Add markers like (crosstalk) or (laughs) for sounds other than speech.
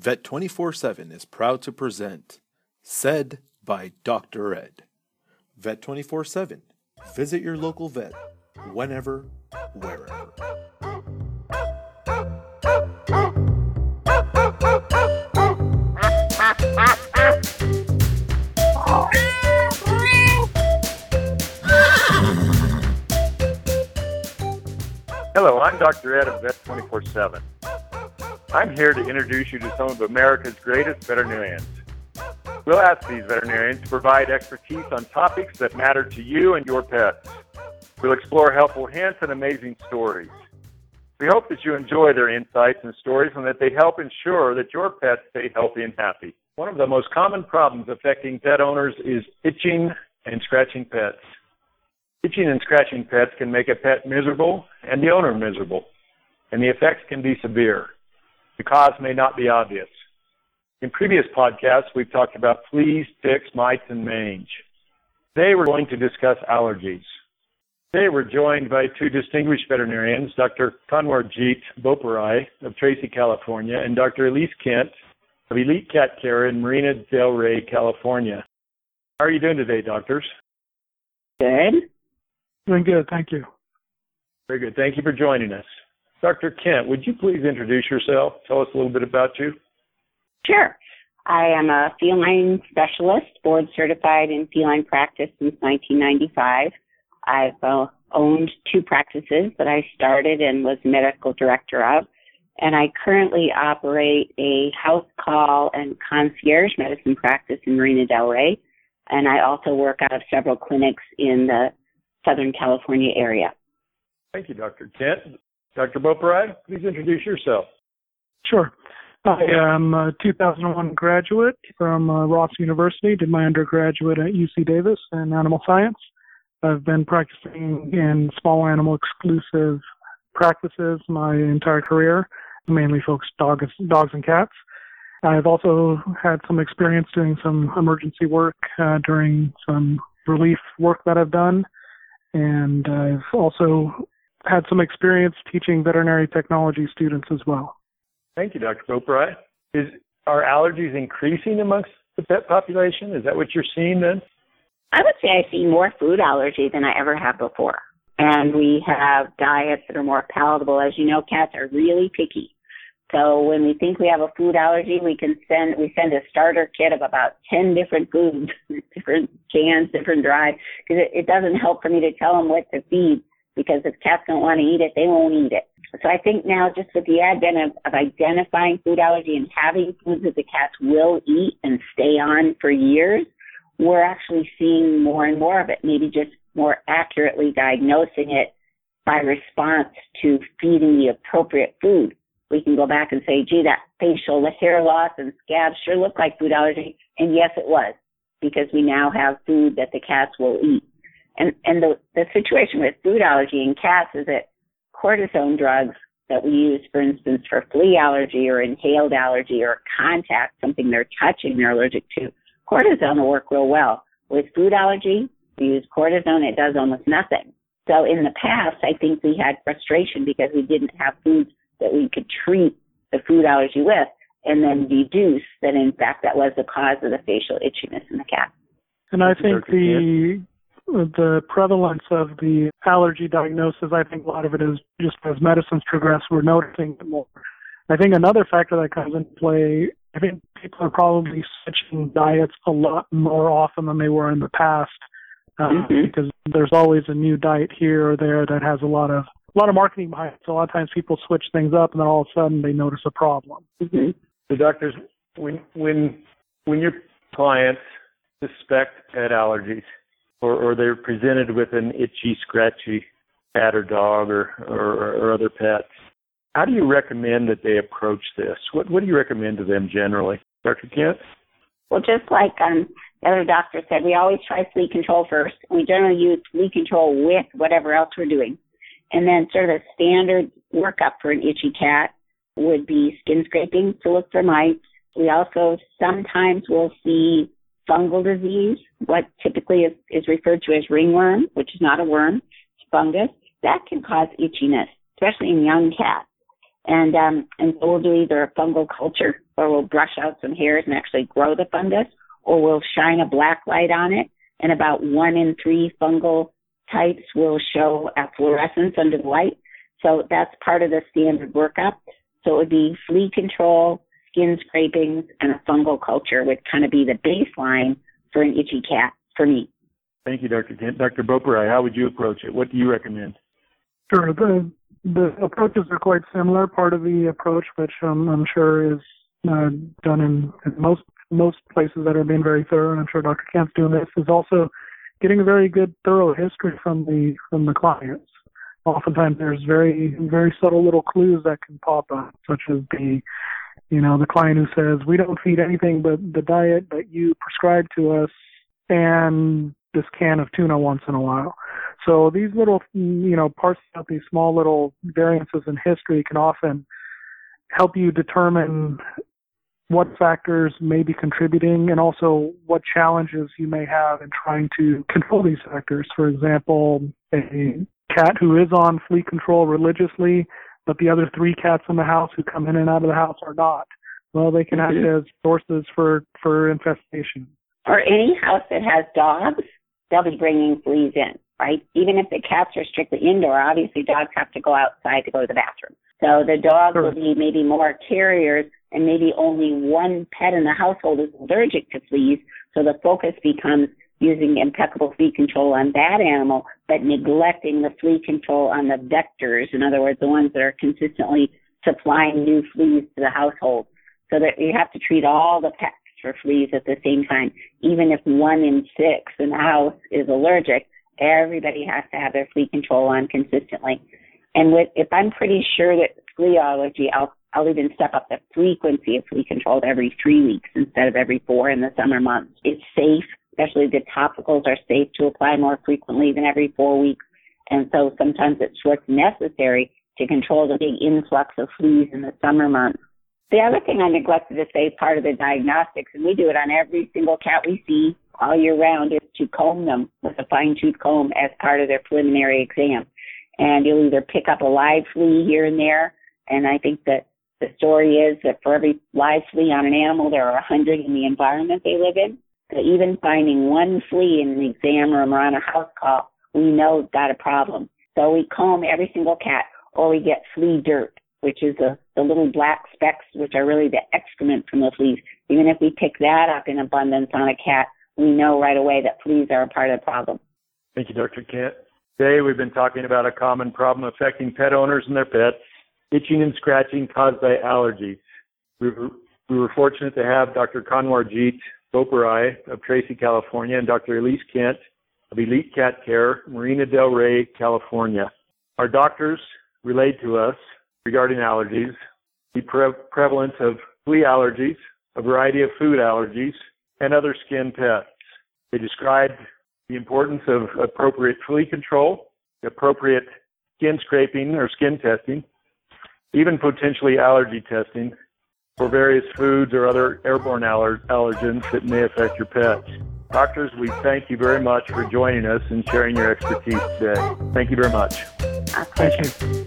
Vet 24 7 is proud to present Said by Dr. Ed. Vet 24 7. Visit your local vet whenever, wherever. Hello, I'm Dr. Ed of Vet 24 7. I'm here to introduce you to some of America's greatest veterinarians. We'll ask these veterinarians to provide expertise on topics that matter to you and your pets. We'll explore helpful hints and amazing stories. We hope that you enjoy their insights and stories and that they help ensure that your pets stay healthy and happy. One of the most common problems affecting pet owners is itching and scratching pets. Itching and scratching pets can make a pet miserable and the owner miserable, and the effects can be severe. The cause may not be obvious. In previous podcasts, we've talked about fleas, ticks, mites, and mange. Today, we're going to discuss allergies. Today, we're joined by two distinguished veterinarians, Dr. Kanwarjit Boparai of Tracy, California, and Dr. Elyse Kent of Elite Cat Care in Marina Del Rey, California. How are you doing today, doctors? Good. Doing good, thank you. Very good. Thank you for joining us. Dr. Kent, would you please introduce yourself? Tell us a little bit about you. Sure. I am a feline specialist, board certified in feline practice since 1995. I've uh, owned two practices that I started and was medical director of. And I currently operate a house call and concierge medicine practice in Marina Del Rey. And I also work out of several clinics in the Southern California area. Thank you, Dr. Kent. Dr. Boparai, please introduce yourself. Sure. I am a 2001 graduate from uh, Ross University, did my undergraduate at UC Davis in animal science. I've been practicing in small animal exclusive practices my entire career, mainly focused dogs, dogs and cats. I've also had some experience doing some emergency work uh, during some relief work that I've done, and I've also had some experience teaching veterinary technology students as well. Thank you, Dr. Boparai. Is are allergies increasing amongst the pet population? Is that what you're seeing then? I would say I see more food allergy than I ever have before. And we have diets that are more palatable. As you know, cats are really picky. So when we think we have a food allergy, we can send we send a starter kit of about ten different foods, (laughs) different cans, different dry, because it, it doesn't help for me to tell them what to feed. Because if cats don't want to eat it, they won't eat it. So I think now, just with the advent of, of identifying food allergy and having foods that the cats will eat and stay on for years, we're actually seeing more and more of it. Maybe just more accurately diagnosing it by response to feeding the appropriate food we can go back and say, gee, that facial, hair loss and scabs sure look like food allergy. And yes, it was because we now have food that the cats will eat. And, and the, the situation with food allergy in cats is that cortisone drugs that we use, for instance, for flea allergy or inhaled allergy or contact, something they're touching they're allergic to, cortisone will work real well. With food allergy, we use cortisone, it does almost nothing. So in the past, I think we had frustration because we didn't have foods that we could treat the food allergy with and then deduce that in fact that was the cause of the facial itchiness in the cat. And I think the the prevalence of the allergy diagnosis, I think a lot of it is just as medicines progress, we're noticing it more. I think another factor that comes into play, I think people are probably switching diets a lot more often than they were in the past uh, mm-hmm. because there's always a new diet here or there that has a lot of a lot of marketing behind it. So a lot of times people switch things up, and then all of a sudden they notice a problem. Mm-hmm. The doctors, when when when your clients suspect pet allergies, or, or they're presented with an itchy, scratchy cat or dog or, or or other pets, how do you recommend that they approach this? What what do you recommend to them generally, Dr. Kent? Well, just like um, the other doctor said, we always try flea control first. We generally use flea control with whatever else we're doing. And then sort of a standard workup for an itchy cat would be skin scraping to look for mites. We also sometimes will see fungal disease, what typically is, is referred to as ringworm, which is not a worm, it's fungus. That can cause itchiness, especially in young cats. And um, and so we'll do either a fungal culture or we'll brush out some hairs and actually grow the fungus, or we'll shine a black light on it, and about one in three fungal types will show fluorescence under the light. So that's part of the standard workup. So it would be flea control, skin scrapings, and a fungal culture would kind of be the baseline for an itchy cat for me. Thank you, Dr. Kent. Dr. Boparai, how would you approach it? What do you recommend? Sure. The the approaches are quite similar. Part of the approach, which um, I'm sure is uh, done in, in most most places that are being very thorough, and I'm sure Dr. Kent's doing this, is also getting a very good thorough history from the from the clients. Oftentimes there's very very subtle little clues that can pop up, such as the you know the client who says we don't feed anything but the diet that you prescribe to us and this can of tuna once in a while. So these little you know parts of these small little variances in history can often help you determine what factors may be contributing and also what challenges you may have in trying to control these factors. For example, a cat who is on flea control religiously, but the other three cats in the house who come in and out of the house are not. Well, they can act as sources for, for infestation. Or any house that has dogs, they'll be bringing fleas in, right? Even if the cats are strictly indoor, obviously dogs have to go outside to go to the bathroom. So the dogs sure. will be maybe more carriers and maybe only one pet in the household is allergic to fleas, so the focus becomes using impeccable flea control on that animal, but neglecting the flea control on the vectors, in other words, the ones that are consistently supplying new fleas to the household. So that you have to treat all the pets for fleas at the same time. Even if one in six in the house is allergic, everybody has to have their flea control on consistently. And with, if I'm pretty sure that flea allergy, I'll I'll even step up the frequency of flea control every three weeks instead of every four in the summer months. It's safe, especially the topicals are safe to apply more frequently than every four weeks. And so sometimes it's what's necessary to control the big influx of fleas in the summer months. The other thing I neglected to say, part of the diagnostics, and we do it on every single cat we see all year round, is to comb them with a fine tooth comb as part of their preliminary exam. And you'll either pick up a live flea here and there, and I think that the story is that for every live flea on an animal, there are a hundred in the environment they live in. So even finding one flea in an exam room or on a house call, we know got a problem. So we comb every single cat, or we get flea dirt, which is the, the little black specks, which are really the excrement from the fleas. Even if we pick that up in abundance on a cat, we know right away that fleas are a part of the problem. Thank you, Dr. Kent. Today we've been talking about a common problem affecting pet owners and their pets itching and scratching caused by allergies. We were, we were fortunate to have Dr. Kanwarjit Boparai of Tracy, California, and Dr. Elyse Kent of Elite Cat Care, Marina Del Rey, California. Our doctors relayed to us regarding allergies, the pre- prevalence of flea allergies, a variety of food allergies, and other skin pests. They described the importance of appropriate flea control, appropriate skin scraping or skin testing, even potentially allergy testing for various foods or other airborne aller- allergens that may affect your pets. Doctors, we thank you very much for joining us and sharing your expertise today. Thank you very much. Thank you.